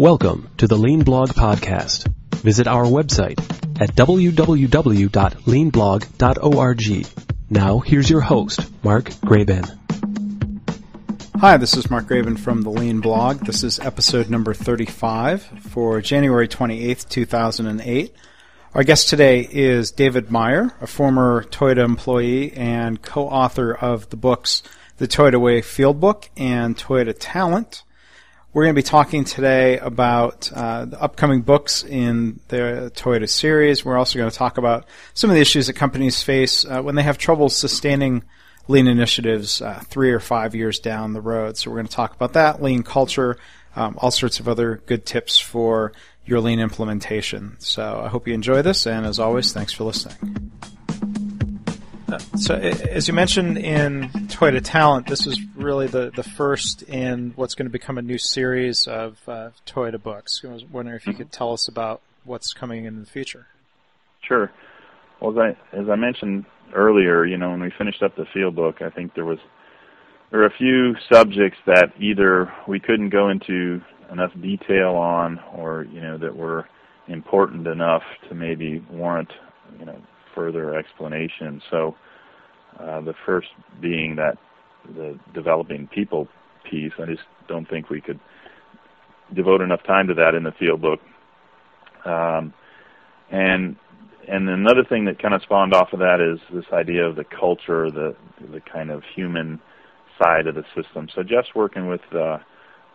Welcome to the Lean Blog Podcast. Visit our website at www.leanblog.org. Now, here's your host, Mark Graban. Hi, this is Mark Graban from the Lean Blog. This is episode number 35 for January 28th, 2008. Our guest today is David Meier, a former Toyota employee and co-author of the books The Toyota Way Field Book and Toyota Talent. We're going to be talking today about uh, the upcoming books in the Toyota series. We're also going to talk about some of the issues that companies face uh, when they have trouble sustaining lean initiatives uh, three or five years down the road. So we're going to talk about that, lean culture, um, all sorts of other good tips for your lean implementation. So I hope you enjoy this, and as always, thanks for listening. So, as you mentioned in Toyota Talent, this is really the, the first in what's going to become a new series of uh, Toyota books. I was wondering if you could tell us about what's coming in the future. Sure. Well, as I, as I mentioned earlier, you know, when we finished up the field book, I think there was there were a few subjects that either we couldn't go into enough detail on, or you know, that were important enough to maybe warrant you know further explanation. So uh, the first being that the developing people piece. I just don't think we could devote enough time to that in the field book. Um, and and another thing that kind of spawned off of that is this idea of the culture, the the kind of human side of the system. So Jeff's working with uh,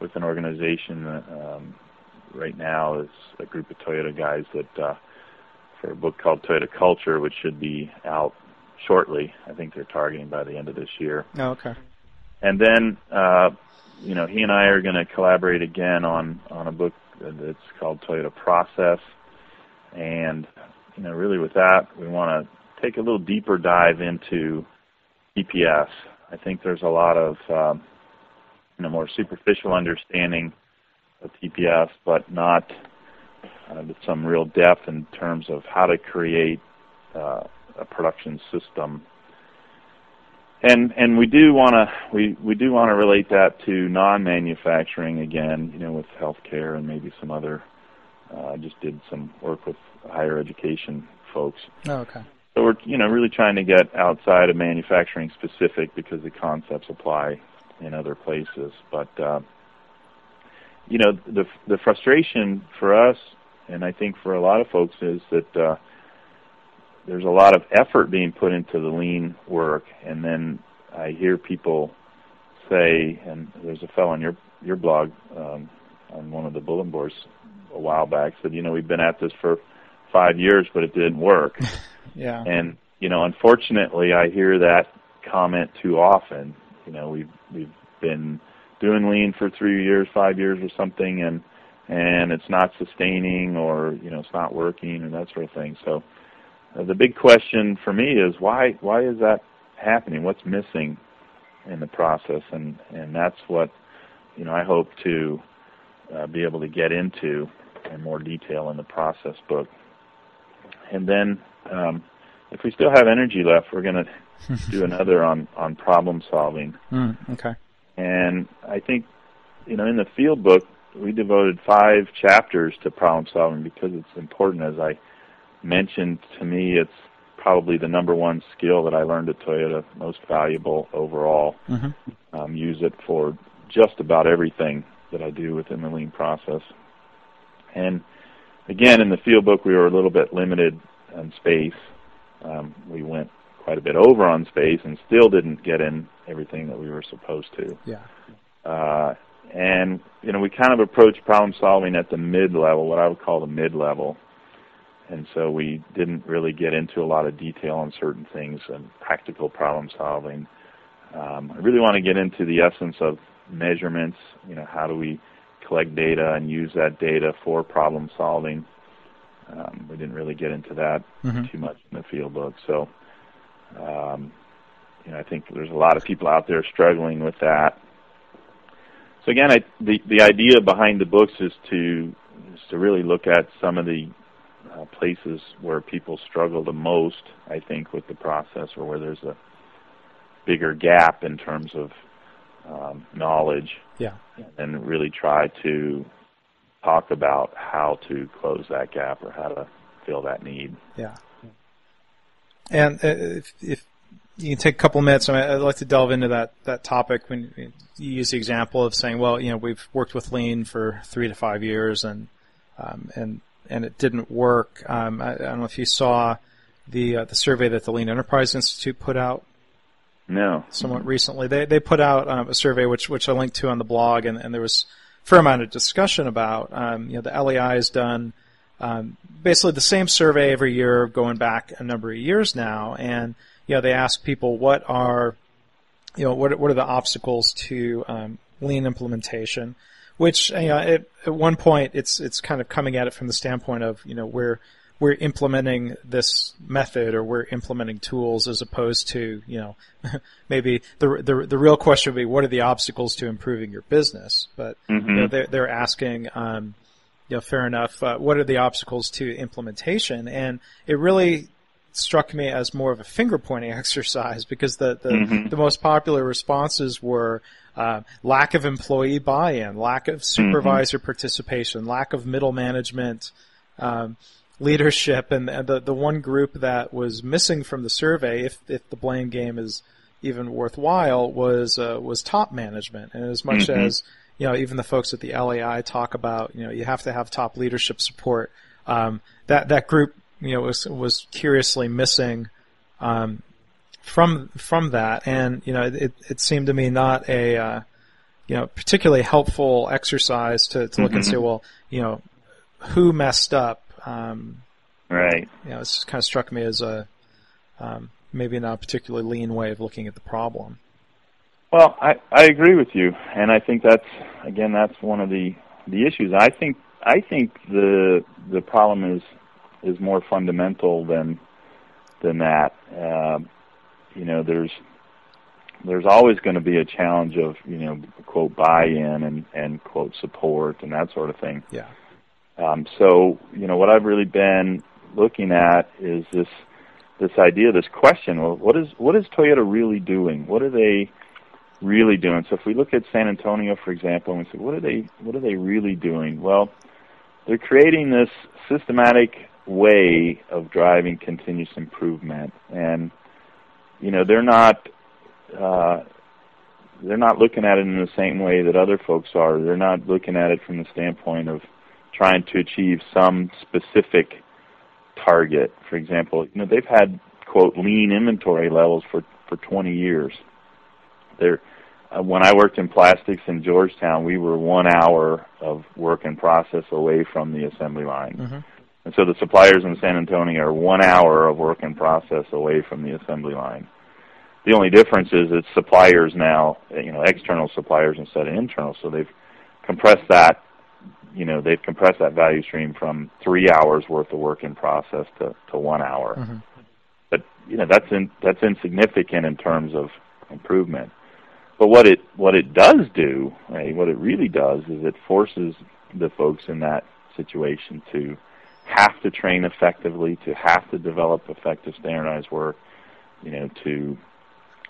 with an organization um, right now is a group of Toyota guys that uh, for a book called Toyota Culture, which should be out shortly. I think they're targeting by the end of this year. Oh, okay. And then, uh, you know, he and I are going to collaborate again on on a book that's called Toyota Process, and you know, really with that, we want to take a little deeper dive into TPS. I think there's a lot of um, you know more superficial understanding of TPS, but not uh, with some real depth in terms of how to create uh, a production system. And and we do want to we, we do want to relate that to non-manufacturing again, you know, with healthcare and maybe some other. Uh, I just did some work with higher education folks. Oh, okay. So we're you know really trying to get outside of manufacturing specific because the concepts apply in other places. But uh, you know the the frustration for us and I think for a lot of folks is that uh, there's a lot of effort being put into the lean work, and then I hear people say, and there's a fellow on your your blog um, on one of the bulletin boards a while back said, you know, we've been at this for five years, but it didn't work. yeah. And you know, unfortunately, I hear that comment too often. You know, we've we've been doing lean for three years, five years, or something, and and it's not sustaining, or you know, it's not working, and that sort of thing. So uh, the big question for me is why why is that happening? What's missing in the process? And and that's what you know I hope to uh, be able to get into in more detail in the process book. And then um, if we still have energy left, we're going to do another on on problem solving. Mm, okay. And I think you know in the field book we devoted five chapters to problem solving because it's important as I mentioned to me it's probably the number one skill that I learned at Toyota, most valuable overall. Mm-hmm. Um, use it for just about everything that I do within the lean process. And again, in the field book, we were a little bit limited on space. Um, we went quite a bit over on space and still didn't get in everything that we were supposed to. Yeah. Uh, and you know, we kind of approached problem solving at the mid level, what I would call the mid level and so we didn't really get into a lot of detail on certain things and practical problem solving. Um, I really want to get into the essence of measurements. You know, how do we collect data and use that data for problem solving? Um, we didn't really get into that mm-hmm. too much in the field book. So, um, you know, I think there's a lot of people out there struggling with that. So again, I, the the idea behind the books is to is to really look at some of the uh, places where people struggle the most, I think, with the process, or where there's a bigger gap in terms of um, knowledge. Yeah. And really try to talk about how to close that gap or how to fill that need. Yeah. And uh, if, if you can take a couple minutes, I mean, I'd like to delve into that, that topic when you use the example of saying, well, you know, we've worked with lean for three to five years and, um, and, and it didn't work. Um, I, I, don't know if you saw the, uh, the survey that the Lean Enterprise Institute put out. No. Somewhat recently. They, they put out um, a survey which, which I linked to on the blog and, and there was a fair amount of discussion about, um, you know, the LEI has done, um, basically the same survey every year going back a number of years now and, you know, they ask people what are, you know, what what are the obstacles to um, lean implementation, which you know, it, at one point it's it's kind of coming at it from the standpoint of you know we're we're implementing this method or we're implementing tools as opposed to you know maybe the the the real question would be what are the obstacles to improving your business, but mm-hmm. you know, they're they're asking. Um, you know, fair enough. Uh, what are the obstacles to implementation? And it really struck me as more of a finger pointing exercise because the the, mm-hmm. the most popular responses were uh, lack of employee buy-in, lack of supervisor mm-hmm. participation, lack of middle management um, leadership, and, and, the the one group that was missing from the survey, if if the blame game is even worthwhile, was uh, was top management, and as much mm-hmm. as you know, even the folks at the LAI talk about, you know, you have to have top leadership support. Um, that that group you know was was curiously missing um, from from that, and you know it it seemed to me not a uh, you know particularly helpful exercise to, to look mm-hmm. and say, mm-hmm. well, you know, who messed up. Um, right. You know, it's kind of struck me as a um, maybe not a particularly lean way of looking at the problem. Well, I, I agree with you, and I think that's again that's one of the the issues. I think I think the the problem is is more fundamental than than that. Uh, you know, there's there's always going to be a challenge of you know quote buy-in and and quote support and that sort of thing. Yeah. Um, so you know what I've really been looking at is this this idea, this question. Well, what is what is Toyota really doing? What are they really doing? So if we look at San Antonio, for example, and we say, what are they what are they really doing? Well, they're creating this systematic way of driving continuous improvement and you know they're not uh, they're not looking at it in the same way that other folks are they're not looking at it from the standpoint of trying to achieve some specific target for example you know they've had quote lean inventory levels for for 20 years they're uh, when I worked in plastics in Georgetown, we were one hour of work in process away from the assembly line. Mm-hmm. And so the suppliers in San Antonio are one hour of work in process away from the assembly line. The only difference is it's suppliers now, you know, external suppliers instead of internal. So they've compressed that, you know, they've compressed that value stream from three hours worth of work in process to, to one hour. Mm-hmm. But you know, that's in, that's insignificant in terms of improvement. But what it what it does do, right, what it really does, is it forces the folks in that situation to have to train effectively, to have to develop effective standardized work, you know, to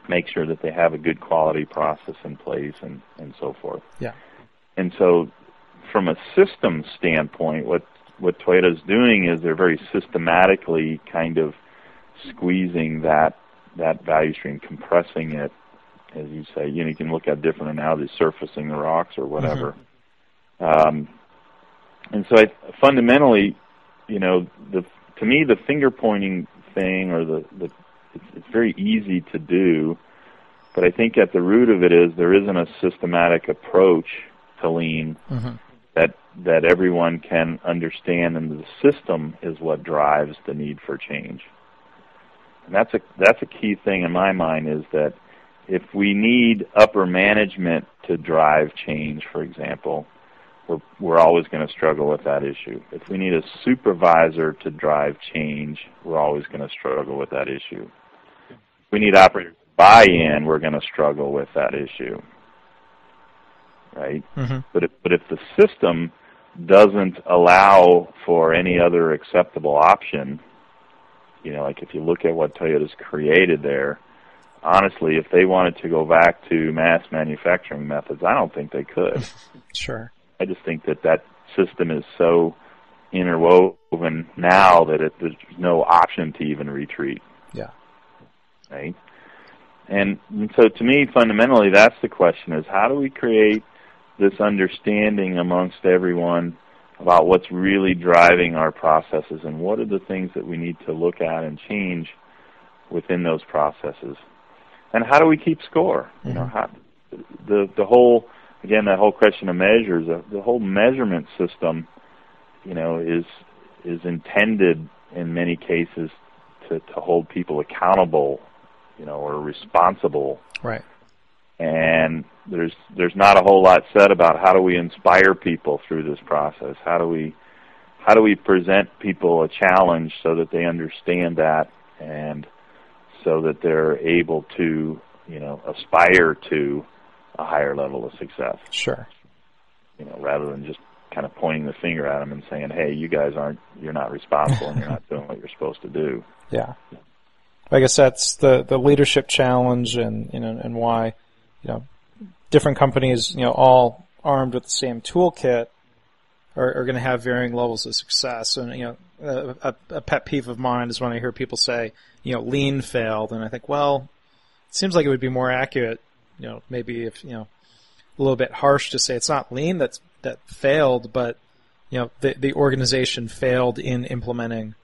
make sure that they have a good quality process in place and, and so forth. Yeah. And so from a system standpoint, what what Toyota's doing is they're very systematically kind of squeezing that that value stream, compressing it, as you say. You know, you can look at different analogies, surfacing the rocks or whatever. Mm-hmm. Um, and so, I, fundamentally, you know, the to me the finger pointing thing or the the it's, it's very easy to do, but I think at the root of it is there isn't a systematic approach to lean mm-hmm. that that everyone can understand, and the system is what drives the need for change. And that's a that's a key thing in my mind is that if we need upper management to drive change, for example, we're, we're always going to struggle with that issue. If we need a supervisor to drive change, we're always going to struggle with that issue. If we need operators buy-in, we're going to struggle with that issue. Right? Mm-hmm. But if, but if the system doesn't allow for any other acceptable option, you know, like if you look at what Toyota's created there, honestly, if they wanted to go back to mass manufacturing methods, I don't think they could. sure. I just think that that system is so interwoven now that it, there's no option to even retreat. Yeah. Right. And, and so, to me, fundamentally, that's the question: is how do we create this understanding amongst everyone about what's really driving our processes and what are the things that we need to look at and change within those processes and how do we keep score mm-hmm. you know mm-hmm. how the the whole again that whole question of measures uh, the whole measurement system you know is is intended in many cases to to hold people accountable you know or responsible right and there's there's not a whole lot said about how do we inspire people through this process. How do we how do we present people a challenge so that they understand that and so that they're able to you know aspire to a higher level of success. Sure. You know, rather than just kind of pointing the finger at them and saying, "Hey, you guys aren't you're not responsible and you're not doing what you're supposed to do." Yeah. I guess that's the the leadership challenge and you know and why you know, different companies, you know, all armed with the same toolkit are, are going to have varying levels of success. And, you know, a, a, pet peeve of mine is when I hear people say, you know, lean failed. And I think, well, it seems like it would be more accurate, you know, maybe if, you know, a little bit harsh to say it's not lean that's, that failed, but, you know, the, the organization failed in implementing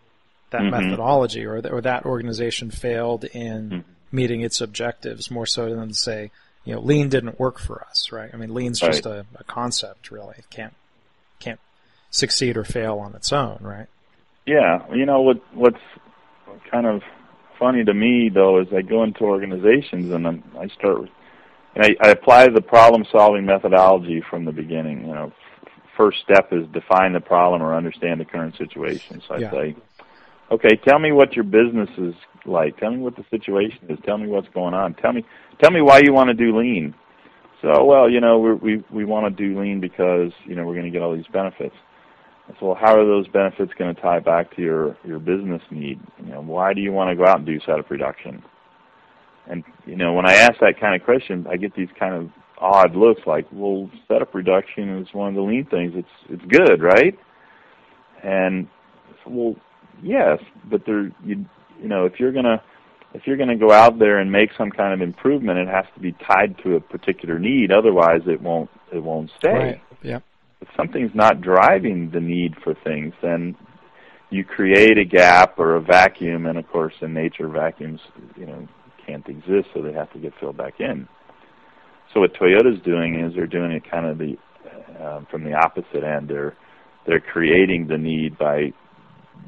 that mm-hmm. methodology or, the, or that organization failed in mm-hmm. meeting its objectives more so than to say, you know, lean didn't work for us, right? I mean, lean's right. just a, a concept, really. It can't can't succeed or fail on its own, right? Yeah, you know what what's kind of funny to me though is I go into organizations and I'm, I start and I, I apply the problem solving methodology from the beginning. You know, first step is define the problem or understand the current situation. So I yeah. say, okay, tell me what your business is like. Tell me what the situation is. Tell me what's going on. Tell me tell me why you want to do lean. So, well, you know, we're, we we want to do lean because you know we're going to get all these benefits. So, well, how are those benefits going to tie back to your your business need? You know, why do you want to go out and do setup reduction? And you know, when I ask that kind of question, I get these kind of odd looks, like, well, setup reduction is one of the lean things. It's it's good, right? And well, yes, but there you you know if you're gonna if you're going to go out there and make some kind of improvement, it has to be tied to a particular need. Otherwise, it won't it won't stay. Right. Yep. If something's not driving the need for things, then you create a gap or a vacuum. And of course, in nature, vacuums you know can't exist, so they have to get filled back in. So what Toyota's doing is they're doing it kind of the uh, from the opposite end. They're they're creating the need by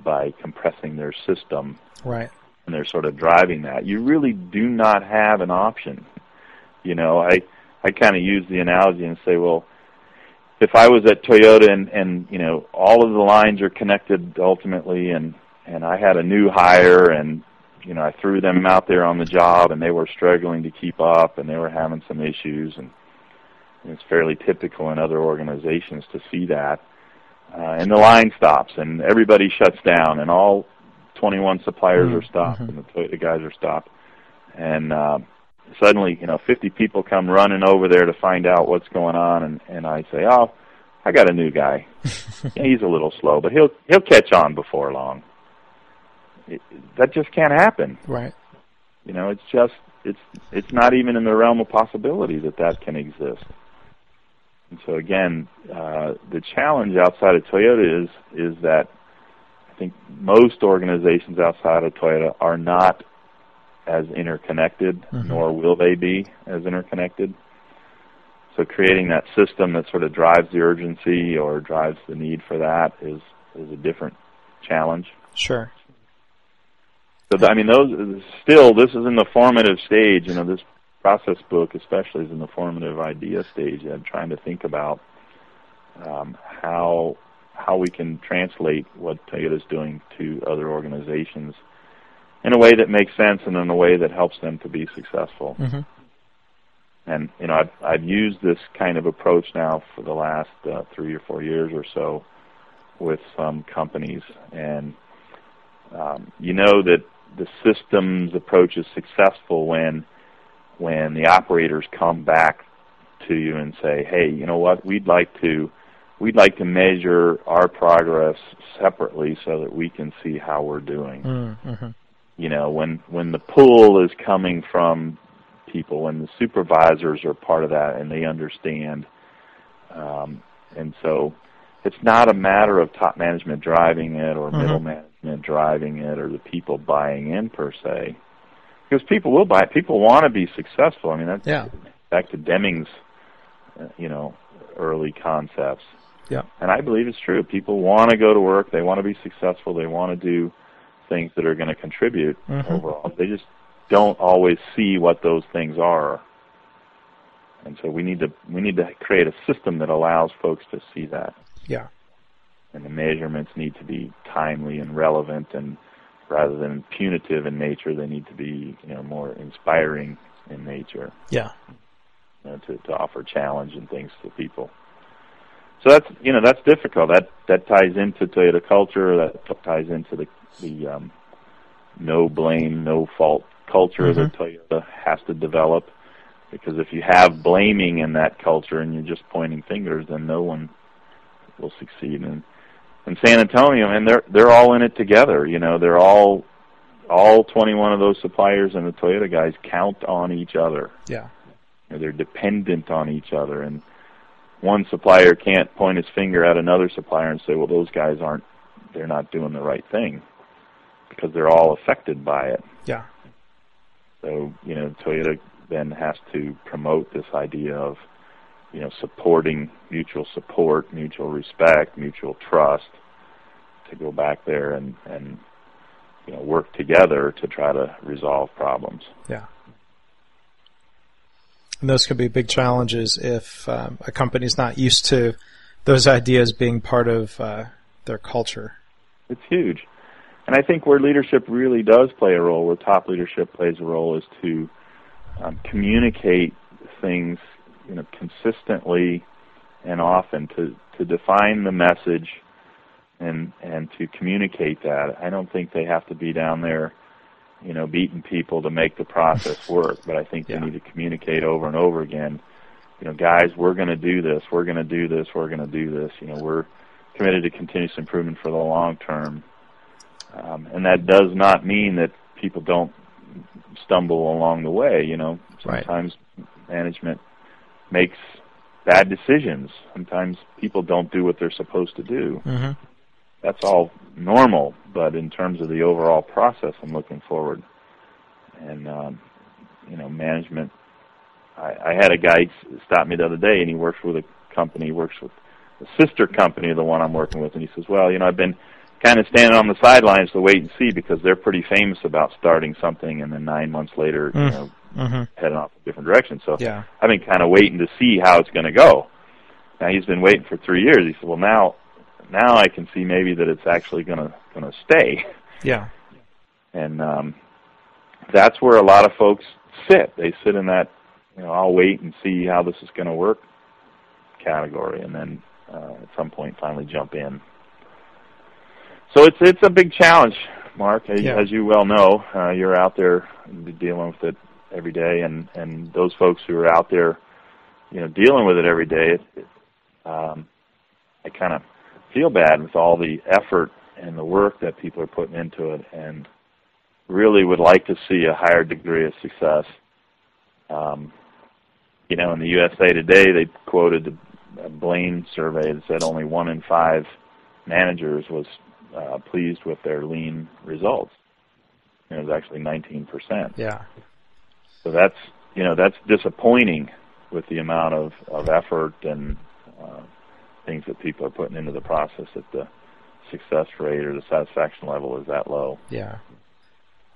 by compressing their system. Right and they're sort of driving that. You really do not have an option. You know, I I kind of use the analogy and say, well, if I was at Toyota and and you know all of the lines are connected ultimately, and and I had a new hire and you know I threw them out there on the job and they were struggling to keep up and they were having some issues and, it's fairly typical in other organizations to see that. Uh, and the line stops and everybody shuts down and all 21 suppliers mm-hmm. are stopped mm-hmm. and the Toyota guys are stopped. And uh, suddenly, you know, 50 people come running over there to find out what's going on, and and I say, oh, I got a new guy. yeah, he's a little slow, but he'll he'll catch on before long. It, that just can't happen. Right. You know, it's just it's it's not even in the realm of possibility that that can exist. And so again, uh, the challenge outside of Toyota is is that I think most organizations outside of Toyota are not as interconnected, mm-hmm. nor will they be as interconnected. So creating that system that sort of drives the urgency or drives the need for that is is a different challenge. Sure. So I mean, those still this is in the formative stage. You know, this process book especially is in the formative idea stage. I'm trying to think about um, how how we can translate what Toyota is doing to other organizations in a way that makes sense and in a way that helps them to be successful. Mm-hmm. And you know, I've I've used this kind of approach now for the last uh, three or four years or so with some companies, and um, you know that the systems approach is successful when when the operators come back to you and say, "Hey, you know what? We'd like to we'd like to measure our progress separately so that we can see how we're doing. Mm-hmm. You know, when when the pull is coming from people, and the supervisors are part of that, and they understand, um, and so it's not a matter of top management driving it or Mhm. middle management driving it or the people buying in per se, because people will buy. it. People want to be successful. I mean, that's Yeah. back to Deming's, uh, you know, early concepts. Yeah. And I believe it's true. People want to go to work. They want to be successful. They want to do things that are going to contribute Mhm. overall. They just don't always see what those things are. And so we need to we need to create a system that allows folks to see that. Yeah. And the measurements need to be timely and relevant and rather than punitive in nature, they need to be, you know, more inspiring in nature Yeah. you know, to, to offer challenge and things to people. So that's you know that's difficult. That that ties into Toyota culture. That ties into the the um, no blame, no fault culture that Toyota has to develop. Because if you have blaming in that culture and you're just pointing fingers, then no one will succeed. And in San Antonio, and they're they're all in it together. You know, they're all all 21 of those suppliers and the Toyota guys count on each other Yeah. you know, they're dependent on each other and one supplier can't point his finger at another supplier and say well those guys aren't they're not doing the right thing because they're all affected by it Yeah. so you know Toyota then has to promote this idea of you know supporting mutual support mutual respect mutual trust to go back there and and you know work together to try to resolve problems Yeah. And those could be big challenges if um, a company's not used to those ideas being part of uh, their culture. It's huge. And I think where leadership really does play a role, where top leadership plays a role, is to um, communicate things, you know, consistently and often to to define the message and and to communicate that. I don't think they have to be down there, you know, beating people to make the process work, but I think Yeah. they need to communicate over and over again. You know, guys, we're going to do this. We're going to do this. We're going to do this. You know, we're committed to continuous improvement for the long term. Um, and that does not mean that people don't stumble along the way. You know, Right. sometimes management makes bad decisions. Sometimes people don't do what they're supposed to do. Mm-hmm. That's all normal. But in terms of the overall process, I'm looking forward. And um, you know, management. I, I had a guy stop me the other day, and he works with a company. He works with a sister company of the one I'm working with, and he says, "Well, you know, I've been kind of standing on the sidelines to wait and see because they're pretty famous about starting something, and then nine months later, you Mm. know, Mm-hmm. heading off a different direction. So Yeah. I've been kind of waiting to see how it's going to go. Now he's been waiting for three years. He said, "Well, now, now I can see maybe that it's actually going to going to stay." Yeah. and um, that's where a lot of folks sit. They sit in that, you know, I'll wait and see how this is going to work category, and then uh, at some point finally jump in. So it's it's a big challenge, Mark. As, Yeah. as you well know, uh, you're out there dealing with it every day, and and those folks who are out there, you know, dealing with it every day, it, it, um, I kind of feel bad with all the effort and the work that people are putting into it, and really would like to see a higher degree of success. Um, you know, in the USA Today, they quoted a Blaine survey that said only one in five managers was uh, pleased with their lean results. And it was actually 19%. Yeah. So that's you know that's disappointing with the amount of of effort and uh, things that people are putting into the process that the success rate or the satisfaction level is that low. Yeah.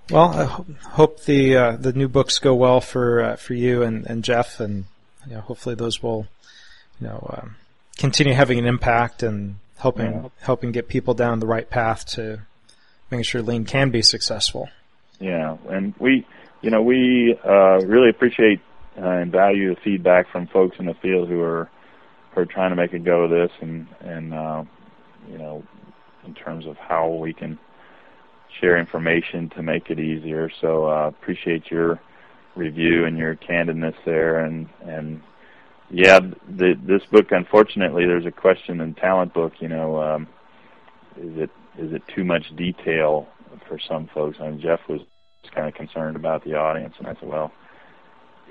Well, I ho- hope the uh, the new books go well for uh, for you and, and Jeff, and you know, hopefully those will, you know, um, continue having an impact and helping Yeah. helping get people down the right path to making sure Lean can be successful. Yeah, and we, you know, we uh, really appreciate uh, and value the feedback from folks in the field who are who are trying to make a go of this, and and uh, you know, in terms of how we can share information to make it easier. So uh, appreciate your review and your candidness there, and and yeah, the this book, unfortunately, there's a question in Talent Book. You know, um, is it is it too much detail for some folks? And Jeff was kind of concerned about the audience, and I said, well,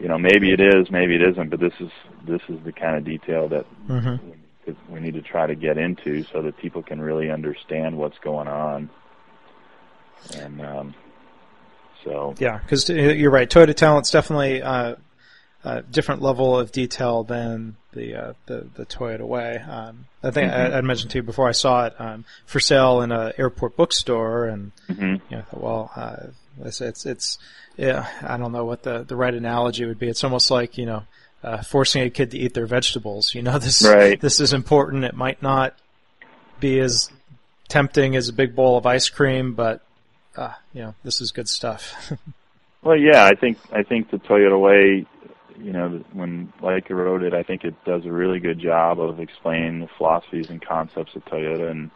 you know, maybe it is, maybe it isn't, but this is this is the kind of detail that mm-hmm. we, we need to try to get into so that people can really understand what's going on. And um, so, yeah, because you're right. Toyota Talent's definitely uh, a different level of detail than the uh, the, the Toyota Way. Um, I think mm-hmm. I, I, mentioned to you before I saw it um, for sale in an airport bookstore, and mm-hmm. you know, thought, well, uh, it's it's, it's yeah, I don't know what the the right analogy would be. It's almost like you know. Uh, forcing a kid to eat their vegetables. You know, this right. this is important. It might not be as tempting as a big bowl of ice cream, but uh, you know, this is good stuff. well, yeah, I think I think the Toyota Way you know, when Liker wrote it, I think it does a really good job of explaining the philosophies and concepts of Toyota, and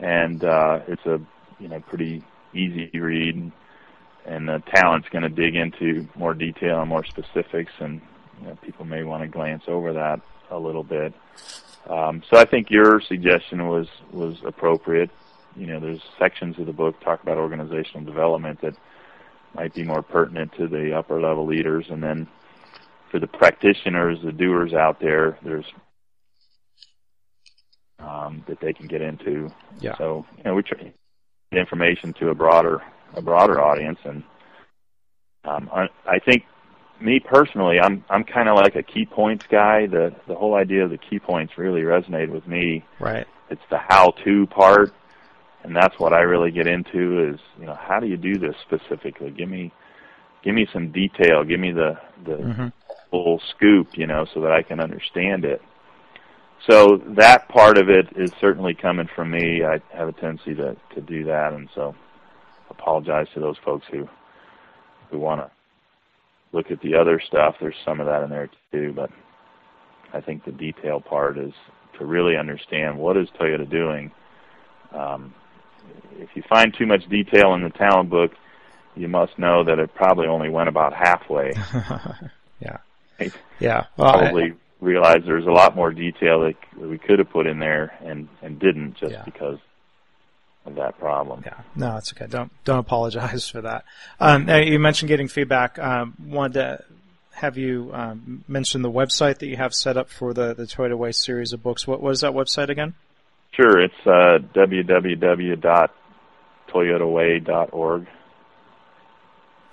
and uh, it's a you know pretty easy read, and the talent's going to dig into more detail and more specifics, and you know, people may want to glance over that a little bit. Um, so I think your suggestion was was appropriate. You know, there's sections of the book talk about organizational development that might be more pertinent to the upper level leaders, and then for the practitioners, the doers out there, there's um, that they can get into. Yeah. So you know, we try information to a broader a broader audience, and um, I, I think me personally, I'm I'm kind of like a key points guy. The the whole idea of the key points really resonated with me. Right. It's the how-to part, and that's what I really get into. Is you know how do you do this specifically? Give me give me some detail. Give me the the mm-hmm full scoop, you know, so that I can understand it. So that part of it is certainly coming from me. I have a tendency to to do that, and so apologize to those folks who who want to look at the other stuff. There's some of that in there too, but I think the detail part is to really understand what is Toyota doing. Um, if you find too much detail in the talent book, you must know that it probably only went about halfway. yeah. Yeah. Well, probably I, realize there's a lot more detail that we could have put in there and and didn't just yeah. because of that problem. Yeah. No, it's okay. Don't don't apologize for that. Um, you mentioned getting feedback. Um, wanted to have you um, mention the website that you have set up for the the Toyota Way series of books. What was that website again? Sure, it's uh, www.toyotaway.org.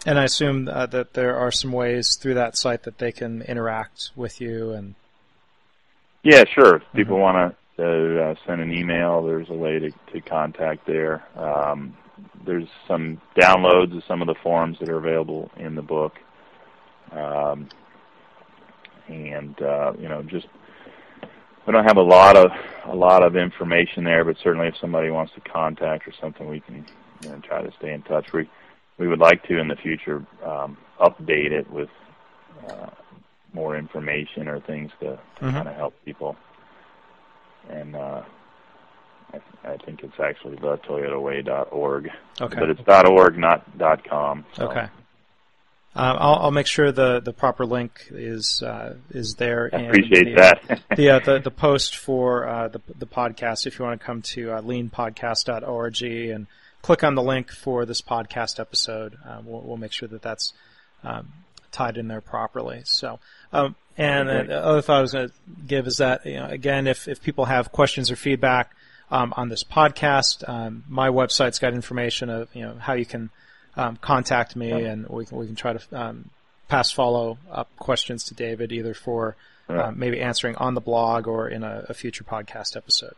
And I assume uh, that there are some ways through that site that they can interact with you and. Yeah, sure. If mm-hmm. people want to uh, send an email, there's a way to, to contact there. Um, there's some downloads of some of the forms that are available in the book, um, and uh, you know, just we don't have a lot of a lot of information there, but certainly if somebody wants to contact or something, we can you know, try to stay in touch. We we would like to in the future um, update it with uh, more information or things to, mm-hmm. kind of help people. And uh, I, I think it's actually the ToyotaWay.org. Okay. But it's .org, not .com. So. Okay. Um, I'll, I'll, make sure the, the proper link is uh, is there. I appreciate the, that. the, uh, the the post for uh, the the podcast. If you want to come to uh, leanpodcast.org and click on the link for this podcast episode. Um, we'll, we'll, make sure that that's um, tied in there properly. So, um, and okay. the other thought I was going to give is that, you know, again, if, if people have questions or feedback um, on this podcast, um, my website's got information of, you know, how you can um, contact me and we can, we can try to pass follow up questions to David either for maybe answering on the blog or in a, a future podcast episode.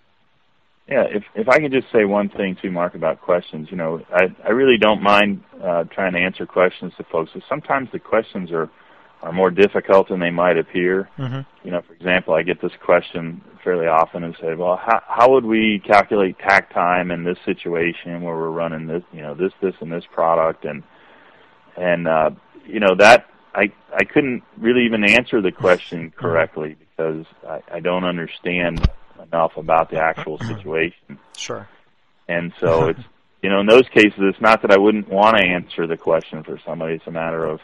Yeah, if if I could just say one thing too, Mark, about questions. You know, I I really don't mind uh, trying to answer questions to folks. So sometimes the questions are are more difficult than they might appear. Mm-hmm. You know, for example, I get this question fairly often and say, well, how how would we calculate takt time in this situation where we're running this, you know, this this and this product and and uh, you know that I I couldn't really even answer the question mm-hmm. correctly because I, I don't understand enough about the actual situation. Sure. And so it's you know in those cases it's not that I wouldn't want to answer the question for somebody. It's a matter of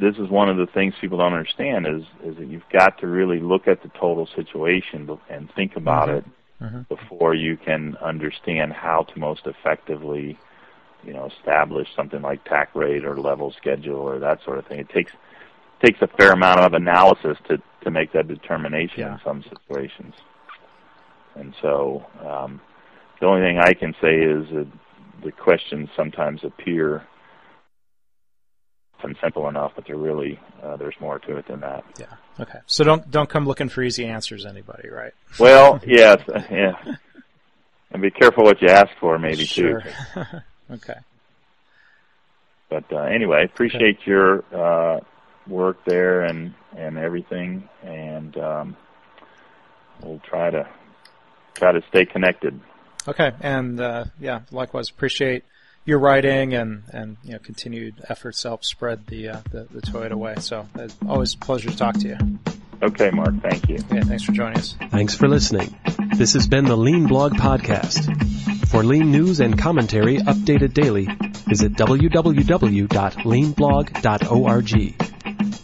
this is one of the things people don't understand is is that you've got to really look at the total situation and think about Mhm. it Mhm. before you can understand how to most effectively, you know, establish something like takt rate or level schedule or that sort of thing. It takes takes a fair amount of analysis to to make that determination Yeah. in some situations. And so, um, the only thing I can say is that the questions sometimes appear and simple enough, but they're really uh, there's more to it than that. Yeah. Okay. So don't don't come looking for easy answers, anybody, right? Well, yes, yeah, and be careful what you ask for, maybe sure. too. okay. But uh, anyway, appreciate your uh, work there and and everything, and um, we'll try to try to stay connected. Okay. And uh, yeah, likewise appreciate your writing and and you know continued efforts to help spread the uh, the, the Toyota way. So it's always a pleasure to talk to you. Okay, Mark, thank you. Yeah. Thanks for joining us. Thanks for listening. This has been the Lean Blog Podcast. For lean news and commentary updated daily, visit www.leanblog.org.